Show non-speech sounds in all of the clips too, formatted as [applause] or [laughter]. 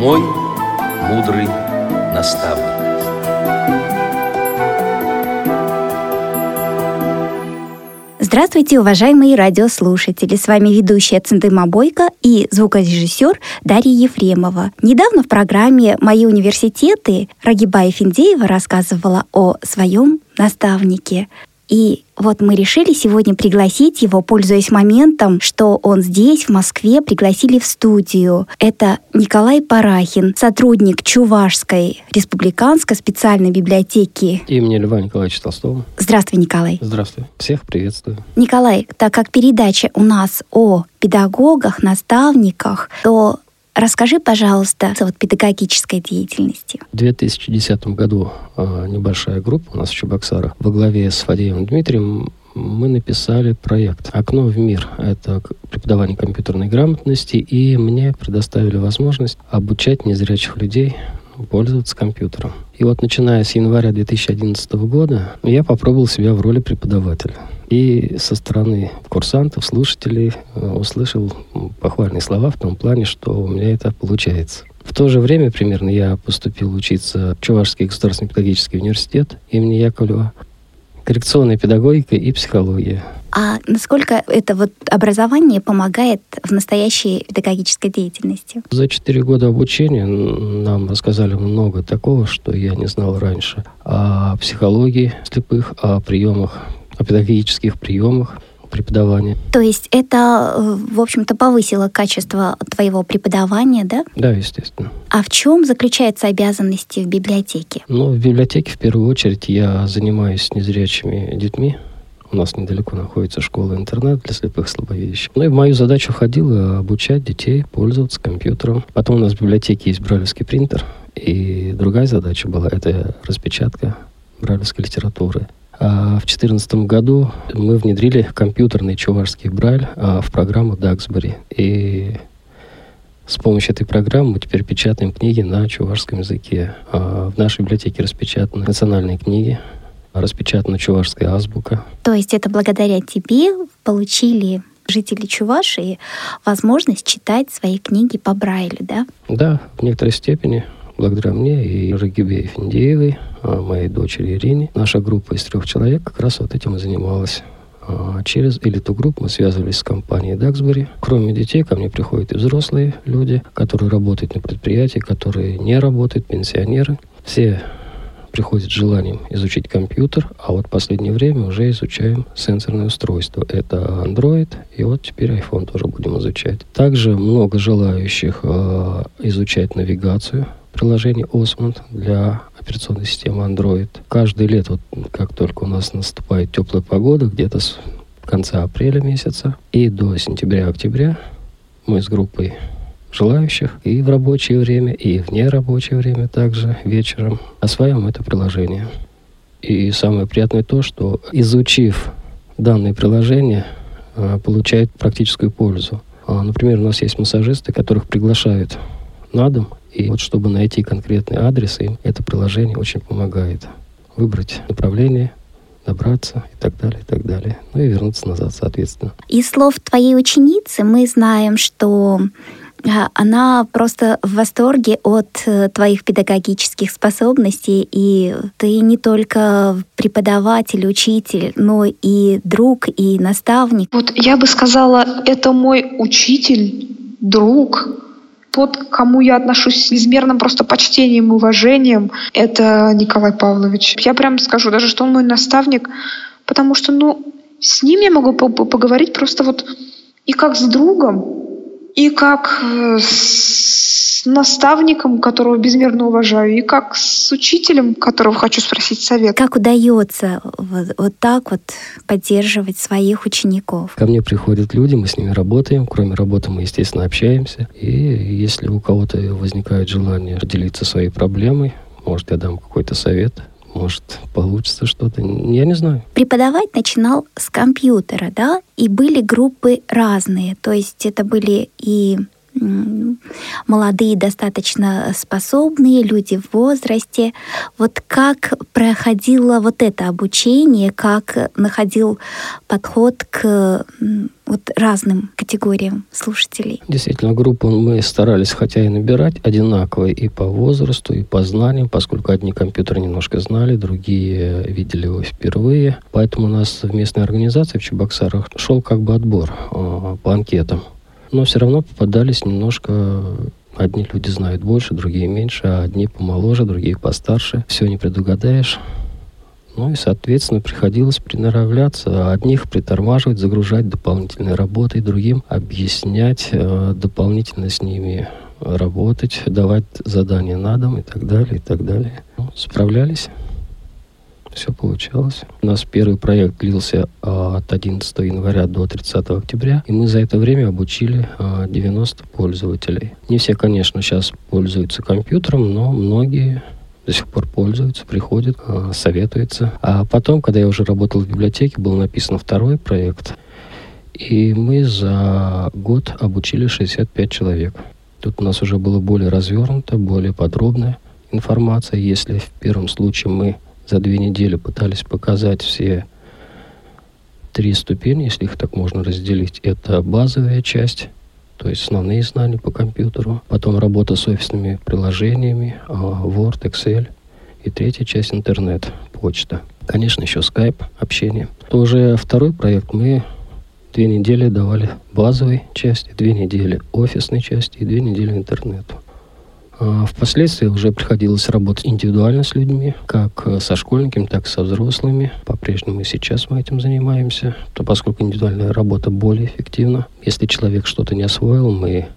Мой мудрый наставник. Здравствуйте, уважаемые радиослушатели! С вами ведущая Циндыма Бойко и звукорежиссер Дарья Ефремова. Недавно в программе «Мои университеты» Рагибая Финдеева рассказывала о своем наставнике. И вот мы решили сегодня пригласить его, пользуясь моментом, что он здесь, в Москве, пригласили в студию. Это Николай Парахин, сотрудник Чувашской республиканской специальной библиотеки. Имени Льва Николаевича Толстого. Здравствуй, Николай. Здравствуй. Всех приветствую. Николай, так как передача у нас о педагогах, наставниках, то Расскажи, пожалуйста, о вот педагогической деятельности. В 2010 году э, небольшая группа у нас в Чебоксарах во главе с Фадеевым Дмитрием мы написали проект «Окно в мир». Это преподавание компьютерной грамотности, и мне предоставили возможность обучать незрячих людей пользоваться компьютером. И вот начиная с января 2011 года я попробовал себя в роли преподавателя. И со стороны курсантов, слушателей э, услышал похвальные слова в том плане, что у меня это получается. В то же время примерно я поступил учиться в Чувашский государственный педагогический университет имени Яковлева. Коррекционная педагогика и психология. А насколько это вот образование помогает в настоящей педагогической деятельности? За четыре года обучения нам рассказали много такого, что я не знал раньше. О психологии слепых, о приемах о педагогических приемах преподавания. То есть это, э, в общем-то, повысило качество твоего преподавания, да? Да, естественно. А в чем заключаются обязанности в библиотеке? Ну, в библиотеке, в первую очередь, я занимаюсь незрячими детьми. У нас недалеко находится школа-интернат для слепых и слабовидящих. Ну и в мою задачу входило обучать детей пользоваться компьютером. Потом у нас в библиотеке есть брайлевский принтер. И другая задача была – это распечатка брайлевской литературы. А в 2014 году мы внедрили компьютерный чувашский брайль а, в программу Даксбери. И с помощью этой программы мы теперь печатаем книги на чувашском языке. А в нашей библиотеке распечатаны национальные книги, распечатана чувашская азбука. То есть это благодаря тебе получили жители Чувашии возможность читать свои книги по Брайлю, да? Да, в некоторой степени благодаря мне и Рагибе Финдеевой, а, моей дочери Ирине. Наша группа из трех человек как раз вот этим и занималась. А, через элиту групп мы связывались с компанией Даксбери. Кроме детей, ко мне приходят и взрослые люди, которые работают на предприятии, которые не работают, пенсионеры. Все приходят с желанием изучить компьютер, а вот в последнее время уже изучаем сенсорное устройство. Это Android, и вот теперь iPhone тоже будем изучать. Также много желающих э, изучать навигацию, приложение Osmond для операционной системы Android. Каждое лето, вот как только у нас наступает теплая погода, где-то с конца апреля месяца и до сентября-октября мы с группой желающих и в рабочее время, и в нерабочее время также вечером осваиваем это приложение. И самое приятное то, что изучив данное приложение, а, получает практическую пользу. А, например, у нас есть массажисты, которых приглашают на дом и вот чтобы найти конкретный адрес, им это приложение очень помогает. Выбрать направление, добраться и так далее, и так далее. Ну и вернуться назад, соответственно. Из слов твоей ученицы мы знаем, что она просто в восторге от э, твоих педагогических способностей, и ты не только преподаватель, учитель, но и друг, и наставник. Вот я бы сказала, это мой учитель, друг, тот, к кому я отношусь с безмерным просто почтением и уважением, это Николай Павлович. Я прям скажу даже, что он мой наставник, потому что, ну, с ним я могу поговорить просто вот и как с другом, и как э, с наставником, которого безмерно уважаю, и как с учителем, которого хочу спросить совет. Как удается вот, вот так вот поддерживать своих учеников? Ко мне приходят люди, мы с ними работаем. Кроме работы мы, естественно, общаемся. И если у кого-то возникает желание делиться своей проблемой, может, я дам какой-то совет, может, получится что-то. Я не знаю. Преподавать начинал с компьютера, да? И были группы разные. То есть это были и молодые, достаточно способные люди в возрасте. Вот как проходило вот это обучение, как находил подход к вот разным категориям слушателей? Действительно, группу мы старались хотя и набирать одинаковые и по возрасту, и по знаниям, поскольку одни компьютеры немножко знали, другие видели его впервые. Поэтому у нас в местной организации в Чебоксарах шел как бы отбор э, по анкетам. Но все равно попадались немножко Одни люди знают больше, другие меньше, а одни помоложе, другие постарше. Все не предугадаешь. Ну и, соответственно, приходилось приноравливаться, одних притормаживать, загружать дополнительной работой, другим объяснять, э, дополнительно с ними работать, давать задания на дом и так далее, и так далее. Ну, справлялись. Все получалось. У нас первый проект длился а, от 11 января до 30 октября, и мы за это время обучили 90 а, пользователей. Не все, конечно, сейчас пользуются компьютером, но многие до сих пор пользуются, приходят, а, советуются. А потом, когда я уже работал в библиотеке, был написан второй проект, и мы за год обучили 65 человек. Тут у нас уже было более развернуто, более подробная информация. Если в первом случае мы за две недели пытались показать все три ступени, если их так можно разделить, это базовая часть, то есть основные знания по компьютеру, потом работа с офисными приложениями, а, Word, Excel, и третья часть интернет, почта. Конечно, еще Skype, общение. То уже второй проект мы две недели давали базовой части, две недели офисной части и две недели интернету. А впоследствии уже приходилось работать индивидуально с людьми, как со школьниками, так и со взрослыми. По-прежнему и сейчас мы этим занимаемся, то поскольку индивидуальная работа более эффективна. Если человек что-то не освоил, мы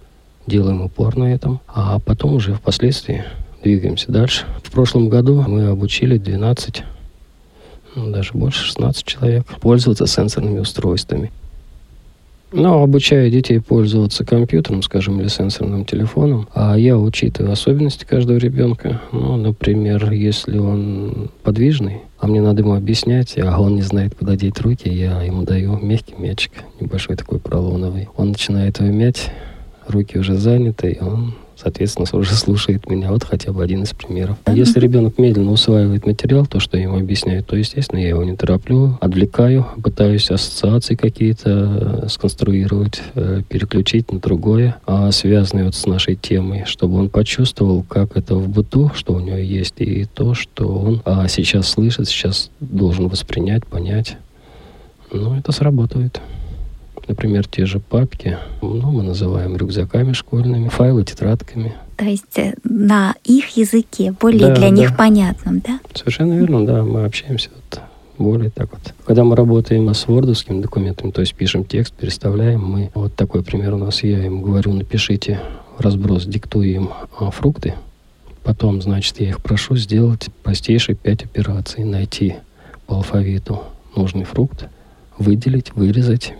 делаем упор на этом, а потом уже впоследствии двигаемся дальше. В прошлом году мы обучили 12, ну, даже больше 16 человек пользоваться сенсорными устройствами. Ну, обучаю детей пользоваться компьютером, скажем, или сенсорным телефоном, а я учитываю особенности каждого ребенка. Ну, например, если он подвижный, а мне надо ему объяснять, а он не знает, куда деть руки, я ему даю мягкий мячик, небольшой такой поролоновый. Он начинает его мять, руки уже заняты, и он соответственно, уже [laughs] слушает меня. Вот хотя бы один из примеров. Если ребенок медленно усваивает материал, то, что я ему объясняю, то, естественно, я его не тороплю, отвлекаю, пытаюсь ассоциации какие-то э, сконструировать, э, переключить на другое, а связанное вот с нашей темой, чтобы он почувствовал, как это в быту, что у него есть, и то, что он а, сейчас слышит, сейчас должен воспринять, понять. Ну, это сработает. Например, те же папки, ну, мы называем рюкзаками школьными, файлы тетрадками. То есть э, на их языке, более да, для да. них понятном, да? Совершенно верно, да. Мы общаемся вот более так вот. Когда мы работаем с вордовскими документами, то есть пишем текст, переставляем, мы, вот такой пример у нас, я им говорю, напишите разброс, диктую им а, фрукты, потом, значит, я их прошу сделать простейшие пять операций, найти по алфавиту нужный фрукт, выделить, вырезать,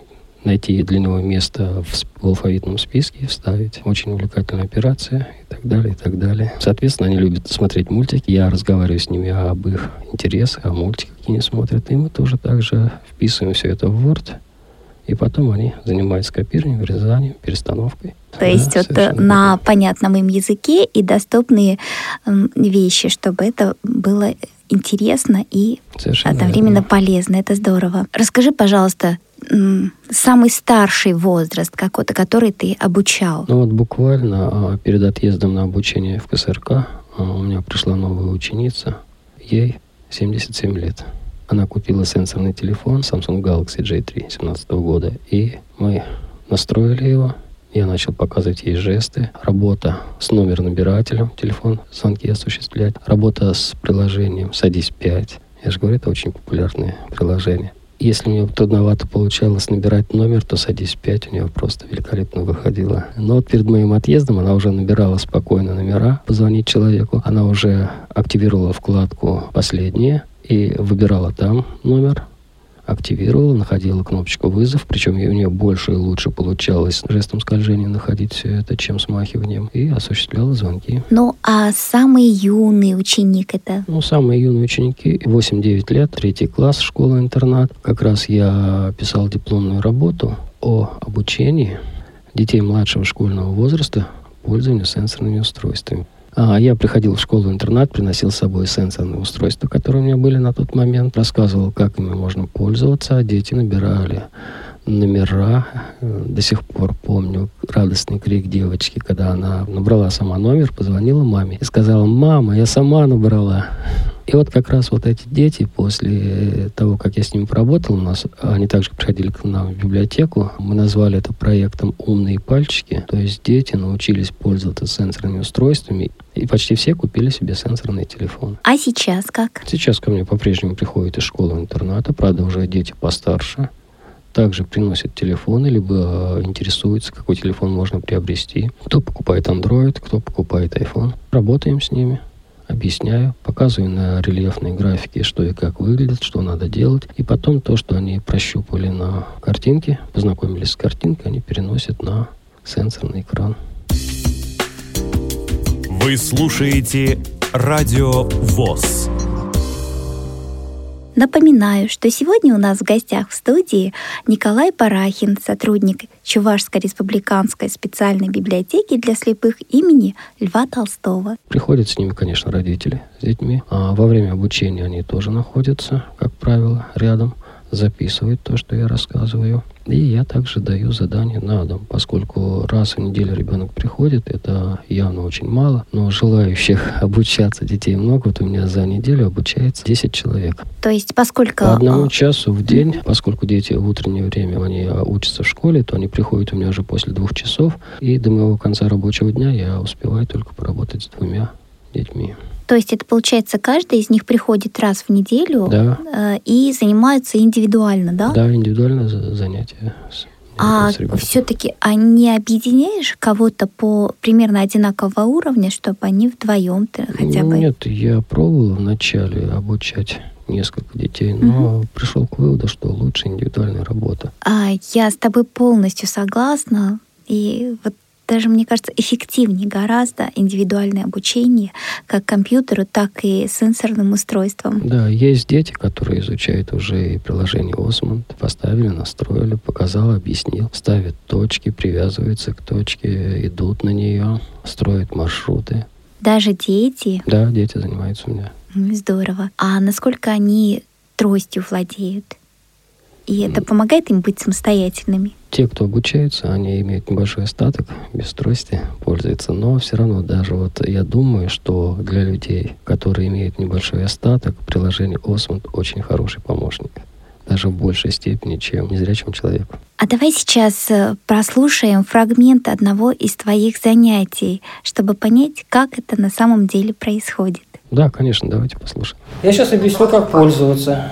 найти для него место в алфавитном списке и вставить. Очень увлекательная операция и так далее, и так далее. Соответственно, они любят смотреть мультики. Я разговариваю с ними об их интересах, о мультиках, какие они смотрят. И мы тоже также вписываем все это в Word. И потом они занимаются копированием, вырезанием, перестановкой. То да, есть вот э, на верно. понятном им языке и доступные вещи, чтобы это было интересно и Совершенно одновременно верно. полезно. Это здорово. Расскажи, пожалуйста, самый старший возраст какой-то, который ты обучал? Ну вот буквально а, перед отъездом на обучение в КСРК а, у меня пришла новая ученица, ей 77 лет. Она купила сенсорный телефон Samsung Galaxy J3 2017 года, и мы настроили его, я начал показывать ей жесты, работа с номер-набирателем, телефон, звонки осуществлять, работа с приложением «Садись 5». Я же говорю, это очень популярное приложение. Если мне трудновато получалось набирать номер, то садись 5 у нее просто великолепно выходило. Но вот перед моим отъездом она уже набирала спокойно номера, позвонить человеку. Она уже активировала вкладку «Последние» и выбирала там номер, активировала, находила кнопочку «Вызов», причем у нее больше и лучше получалось жестом скольжения находить все это, чем смахиванием, и осуществляла звонки. Ну, а самый юный ученик это? Ну, самые юные ученики, 8-9 лет, третий класс, школа-интернат. Как раз я писал дипломную работу о обучении детей младшего школьного возраста пользованию сенсорными устройствами. А я приходил в школу-интернат, приносил с собой сенсорные устройства, которые у меня были на тот момент, рассказывал, как ими можно пользоваться, а дети набирали номера. До сих пор помню радостный крик девочки, когда она набрала сама номер, позвонила маме и сказала, мама, я сама набрала. И вот как раз вот эти дети, после того, как я с ними поработал, у нас, они также приходили к нам в библиотеку, мы назвали это проектом «Умные пальчики», то есть дети научились пользоваться сенсорными устройствами, и почти все купили себе сенсорный телефон. А сейчас как? Сейчас ко мне по-прежнему приходят из школы-интерната, правда, уже дети постарше, также приносят телефоны, либо интересуются, какой телефон можно приобрести. Кто покупает Android, кто покупает iPhone. Работаем с ними объясняю, показываю на рельефной графике, что и как выглядит, что надо делать. И потом то, что они прощупали на картинке, познакомились с картинкой, они переносят на сенсорный экран. Вы слушаете Радио ВОЗ. Напоминаю, что сегодня у нас в гостях в студии Николай Парахин, сотрудник Чувашской республиканской специальной библиотеки для слепых имени Льва Толстого. Приходят с ними, конечно, родители с детьми. А во время обучения они тоже находятся, как правило, рядом записывают то, что я рассказываю. И я также даю задания на дом, поскольку раз в неделю ребенок приходит, это явно очень мало, но желающих [laughs] обучаться детей много. Вот у меня за неделю обучается 10 человек. То есть поскольку... По одному часу в день, поскольку дети в утреннее время, они учатся в школе, то они приходят у меня уже после двух часов, и до моего конца рабочего дня я успеваю только поработать с двумя детьми. То есть это получается, каждый из них приходит раз в неделю да. э, и занимается индивидуально, да? Да, индивидуальное занятие. С, а все-таки а не объединяешь кого-то по примерно одинакового уровня, чтобы они вдвоем хотя бы? Нет, я пробовал вначале обучать несколько детей, но угу. пришел к выводу, что лучше индивидуальная работа. А я с тобой полностью согласна. И вот даже, мне кажется, эффективнее гораздо индивидуальное обучение как компьютеру, так и сенсорным устройствам. Да, есть дети, которые изучают уже и приложение Осмонд, поставили, настроили, показал, объяснил, ставят точки, привязываются к точке, идут на нее, строят маршруты. Даже дети? Да, дети занимаются у меня. Здорово. А насколько они тростью владеют? И это помогает им быть самостоятельными? Те, кто обучается, они имеют небольшой остаток, без трости пользуются. Но все равно даже вот я думаю, что для людей, которые имеют небольшой остаток, приложение Osmond очень хороший помощник даже в большей степени, чем незрячему человеку. А давай сейчас э, прослушаем фрагмент одного из твоих занятий, чтобы понять, как это на самом деле происходит. Да, конечно, давайте послушаем. Я сейчас объясню, как пользоваться.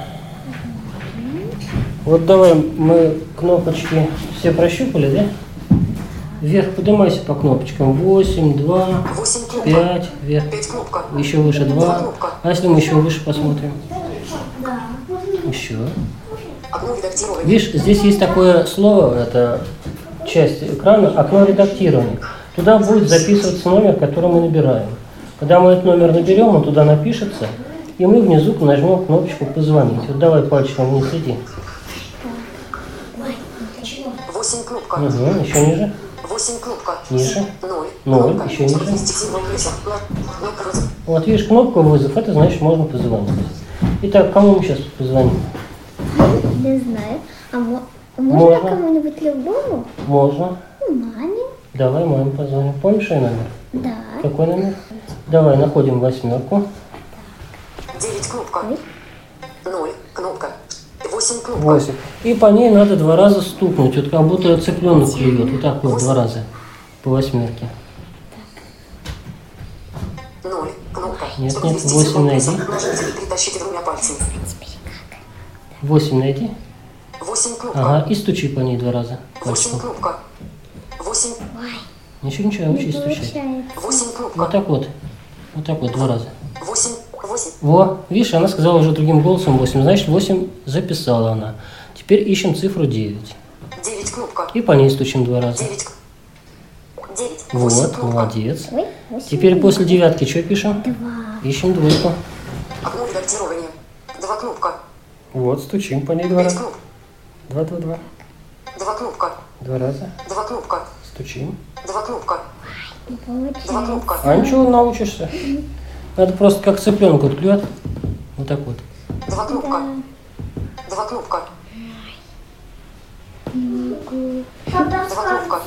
Вот давай мы кнопочки все прощупали, да? Вверх поднимайся по кнопочкам. 8, 2, 5, вверх. Еще выше 2. А если мы еще выше посмотрим? Еще. Видишь, здесь есть такое слово, это часть экрана, окно редактирования. Туда будет записываться номер, который мы набираем. Когда мы этот номер наберем, он туда напишется, и мы внизу нажмем кнопочку «Позвонить». Вот давай пальчиком вниз иди. 8 кнопка. Угу, еще ниже. 8 кнопка. Ниже. 0. 0, еще ниже. Вот видишь, кнопка вызов, это значит можно позвонить. Итак, кому мы сейчас позвоним? Не знаю. А можно, можно. кому-нибудь любому? Можно. Маме. Давай маме позвоним. Помнишь ее номер? Да. Какой номер? Давай, находим восьмерку. 9 кнопка. 0 кнопка. 8 кнопок. 8. И по ней надо два раза стукнуть, вот как будто цыпленок клюет. Вот так вот два раза по восьмерке. 0 кнопка. Нет, нет, 8 найди. Притащите двумя пальцами. 8 найди. 8 кнопка. Ага, и стучи по ней два раза. 8 пальчиком. кнопка. 8. Ничего, ничего, учись стучать. 8 кнопка. Вот так вот. Вот так вот два раза. 8. 8. Во, видишь, она сказала уже другим голосом 8, значит 8 записала она. Теперь ищем цифру 9. 9 кнопка. И по ней стучим два раза. 9. 9. Вот, молодец. Теперь после девятки что пишем? Два. Ищем двойку. Окно редактирования. 2 кнопка. Вот, стучим по ней два 5 раза. кнопок. Два, два, два. 2 кнопка. Два раза. 2 кнопка. Стучим. Два кнопка. Два кнопка. А ничего, научишься. Надо просто как цыпленок вот клюет. Вот так вот. Два кнопка. Два кнопка. Когда Два кнопка.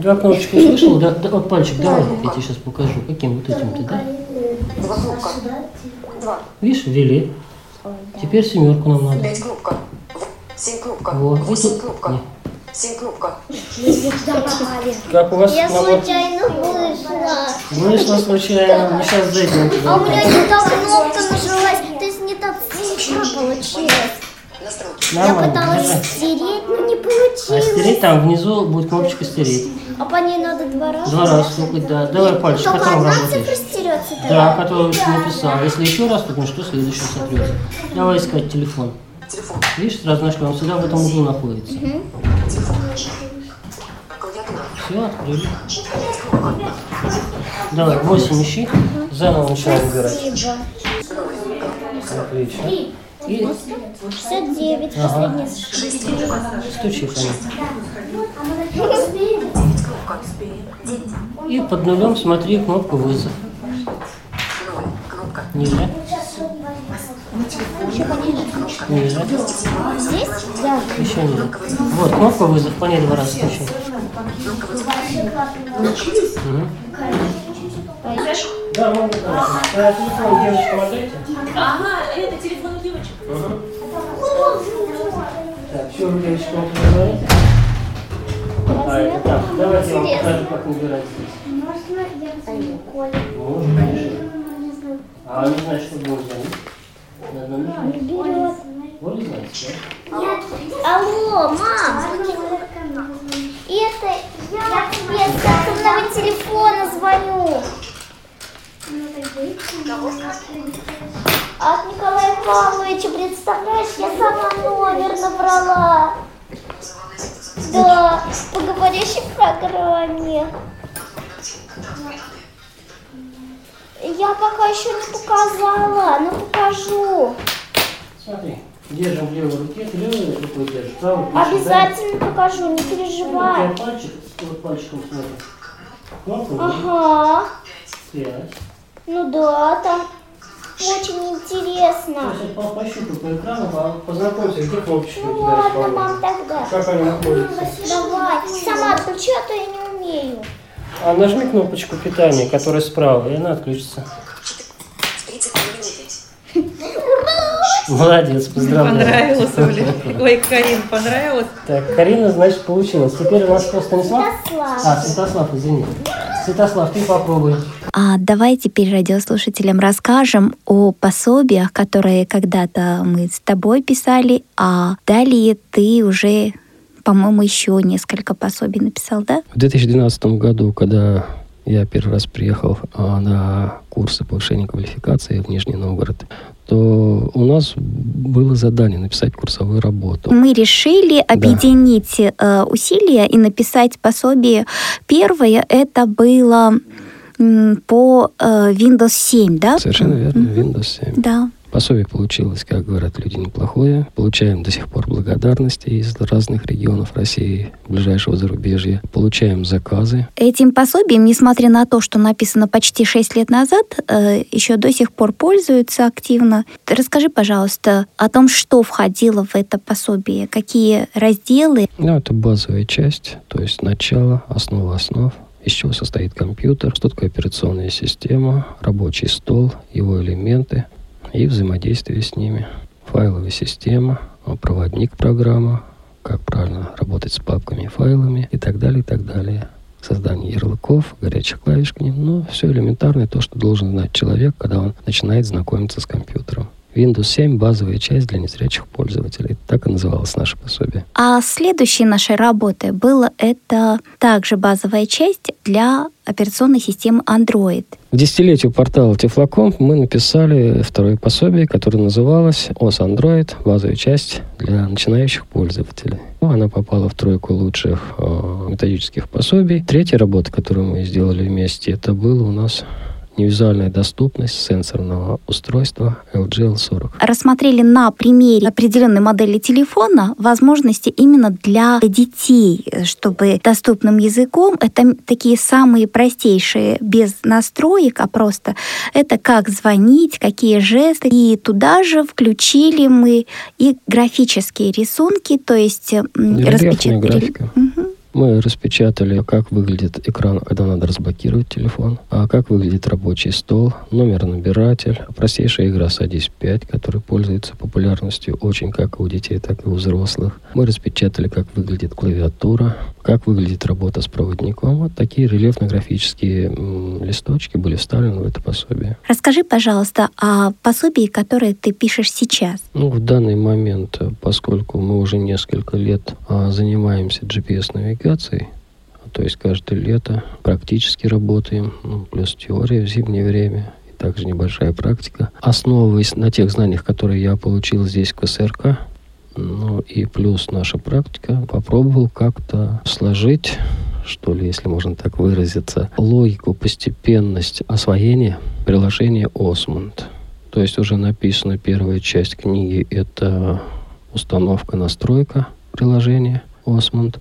Кнопочки услышал? Да, да, вот пальчик давай, я тебе сейчас покажу. Каким вот этим ты, да? Два кнопка. Два. Видишь, ввели. Теперь семерку нам надо. Пять кнопка. Семь кнопка. Вот. Восемь тут- кнопка. кнопка. Как у вас Я набор? случайно вышла. Вышло случайно. Мы сейчас зайдем А у меня не та кнопка нажалась, то есть не та цифра получилась. Настройки. Я Нормально. пыталась стереть, но не А получилось. стереть там внизу будет кнопочка стереть. А по ней надо два раза. Два раза стукать, да. Давай пальчик, Только которым одна работаешь. цифра стерется Да, которую ты написал. Если еще раз стукнешь, то следующий сотрется. Давай искать телефон. Телефон. Видишь, сразу нашли, он всегда в этом углу находится. Клавиатура. Все, открыли. Давай, 8 ищи. Заново начинаем. Спасибо. Отлично. И 69, Ага. последняя. стучи. И под нулем смотри кнопку вызов. Ниже. Ниже. Здесь? Да. Еще ниже. Вот, кнопка вызов, по ней два раза стучи. Мгм. Да, можно да. А телефон девочкам отдайте. Ага, это телефон у девочек. Так, все, девочкам поговорите. А, так, давайте я вам покажу, как набирать здесь. Можно я? Можно, конечно. А не знаешь, что будет звонить? На номер? Берет. Вот не знаете, да? Алло, мам! Это я тебе с атомного телефона звоню. От Николая Павловича, представляешь, я сама номер набрала. Да, по говорящей программе. Я пока еще не показала, но покажу. Смотри, держим в левой руке, ты левой рукой держишь, правой пишешь, Обязательно покажу, не да? Переживай. я пальчик, вот пальчиком. Кнопку Ага, пять. ну да, там очень Сейчас интересно. я по- пощупаю по экрану, а познакомься, где кнопочки у Ну тебя ладно, мам, тогда. Как они находятся? Давай, сама отключи, а то я не умею. А нажми кнопочку питания, которая справа, и она отключится. Молодец, поздравляю. Понравилось, Оля. Ой, Карин, понравилось? Так, Карина, значит, получилось. Теперь у нас кто, Станислав? Святослав. А, Святослав, извини. Святослав, ты попробуй. А давай теперь радиослушателям расскажем о пособиях, которые когда-то мы с тобой писали, а далее ты уже, по-моему, еще несколько пособий написал, да? В 2012 году, когда я первый раз приехал а, на курсы повышения квалификации в Нижний Новгород, то у нас было задание написать курсовую работу. Мы решили объединить э, усилия и написать пособие. Первое это было по э, Windows 7, да? Совершенно верно. Windows 7. Да. Пособие получилось, как говорят люди, неплохое. Получаем до сих пор благодарности из разных регионов России, ближайшего зарубежья. Получаем заказы. Этим пособием, несмотря на то, что написано почти 6 лет назад, э, еще до сих пор пользуются активно. Расскажи, пожалуйста, о том, что входило в это пособие, какие разделы. Ну, это базовая часть, то есть начало, основа основ, из чего состоит компьютер, что такое операционная система, рабочий стол, его элементы и взаимодействие с ними, файловая система, проводник программа, как правильно работать с папками и файлами и так далее, и так далее. Создание ярлыков, горячих клавиш к ним, ну, все элементарное, то, что должен знать человек, когда он начинает знакомиться с компьютером. Windows 7 – базовая часть для незрячих пользователей. Так и называлось наше пособие. А следующей нашей работой было это также базовая часть для операционной системы Android. К десятилетию портала Тефлоком мы написали второе пособие, которое называлось ОС Android, базовая часть для начинающих пользователей. Ну, Она попала в тройку лучших э, методических пособий. Третья работа, которую мы сделали вместе, это было у нас невизуальная доступность сенсорного устройства LG L40. Рассмотрели на примере определенной модели телефона возможности именно для детей, чтобы доступным языком, это такие самые простейшие, без настроек, а просто это как звонить, какие жесты. И туда же включили мы и графические рисунки, то есть распечатали. графика. Угу. Мы распечатали, как выглядит экран, когда надо разблокировать телефон, а как выглядит рабочий стол, номер набиратель, простейшая игра «Садись 5», которая пользуется популярностью очень как у детей, так и у взрослых. Мы распечатали, как выглядит клавиатура, как выглядит работа с проводником. Вот такие рельефно-графические листочки были вставлены в это пособие. Расскажи, пожалуйста, о пособии, которое ты пишешь сейчас. Ну, в данный момент, поскольку мы уже несколько лет а, занимаемся GPS-навигацией, то есть каждое лето практически работаем, ну, плюс теория в зимнее время, и также небольшая практика. Основываясь на тех знаниях, которые я получил здесь в КСРК, ну и плюс наша практика, попробовал как-то сложить что ли, если можно так выразиться, логику, постепенность освоения приложения Осмонд. То есть уже написана первая часть книги, это установка, настройка приложения Осмонд.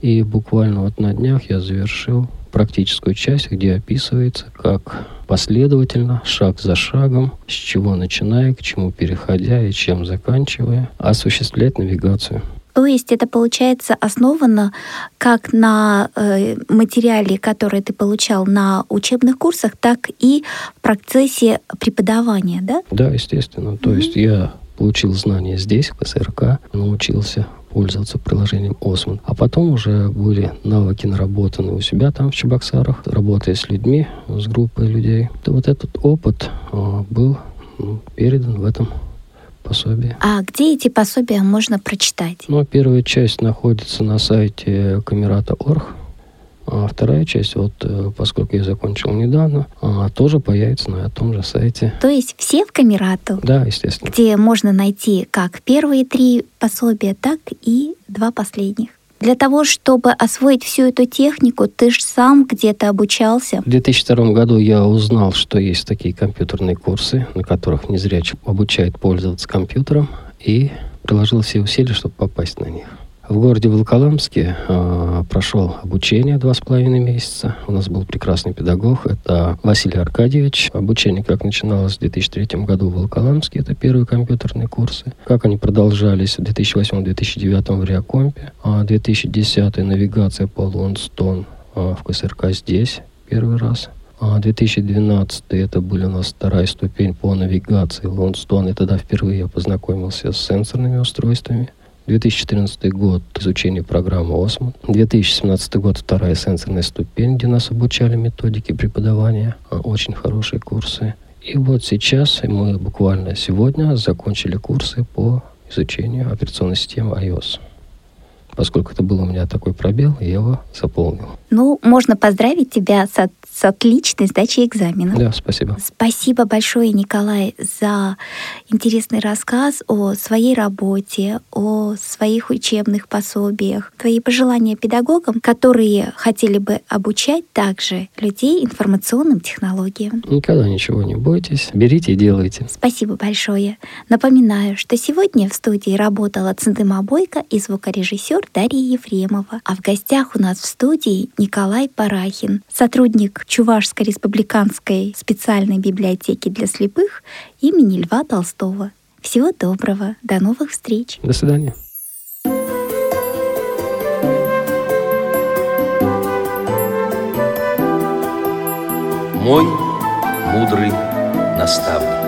И буквально вот на днях я завершил практическую часть, где описывается, как последовательно, шаг за шагом, с чего начиная, к чему переходя и чем заканчивая, осуществлять навигацию. То есть это получается основано как на э, материале, который ты получал на учебных курсах, так и в процессе преподавания, да? Да, естественно. То mm-hmm. есть я получил знания здесь, в СРК, научился пользоваться приложением Осман. А потом уже были навыки наработаны у себя там в Чебоксарах, работая с людьми, с группой людей. И вот этот опыт э, был ну, передан в этом пособии. А где эти пособия можно прочитать? Ну, первая часть находится на сайте камерата.орг. А вторая часть, вот э, поскольку я закончил недавно, а, тоже появится на том же сайте. То есть все в Камерату? Да, естественно. Где можно найти как первые три пособия, так и два последних. Для того, чтобы освоить всю эту технику, ты же сам где-то обучался. В 2002 году я узнал, что есть такие компьютерные курсы, на которых незрячий обучает пользоваться компьютером, и приложил все усилия, чтобы попасть на них. В городе Волоколамске э, прошел обучение два с половиной месяца. У нас был прекрасный педагог, это Василий Аркадьевич. Обучение как начиналось в 2003 году в Волоколамске, это первые компьютерные курсы. Как они продолжались в 2008-2009 в Реакомпе. А 2010 навигация по Лондстон э, в КСРК здесь первый раз. А 2012 это были у нас вторая ступень по навигации Лондстон, и тогда впервые я познакомился с сенсорными устройствами. 2014 год изучение программы ОСМО. 2017 год вторая сенсорная ступень, где нас обучали методике преподавания. А, очень хорошие курсы. И вот сейчас мы буквально сегодня закончили курсы по изучению операционной системы iOS. Поскольку это был у меня такой пробел, я его заполнил. Ну, можно поздравить тебя с с отличной сдачей экзамена. Да, спасибо. Спасибо большое, Николай, за интересный рассказ о своей работе, о своих учебных пособиях, твои пожелания педагогам, которые хотели бы обучать также людей информационным технологиям. Никогда ничего не бойтесь, берите и делайте. Спасибо большое. Напоминаю, что сегодня в студии работала Цендыма Бойко и звукорежиссер Дарья Ефремова. А в гостях у нас в студии Николай Парахин, сотрудник Чувашской республиканской специальной библиотеки для слепых имени Льва Толстого. Всего доброго, до новых встреч. До свидания. Мой мудрый наставник.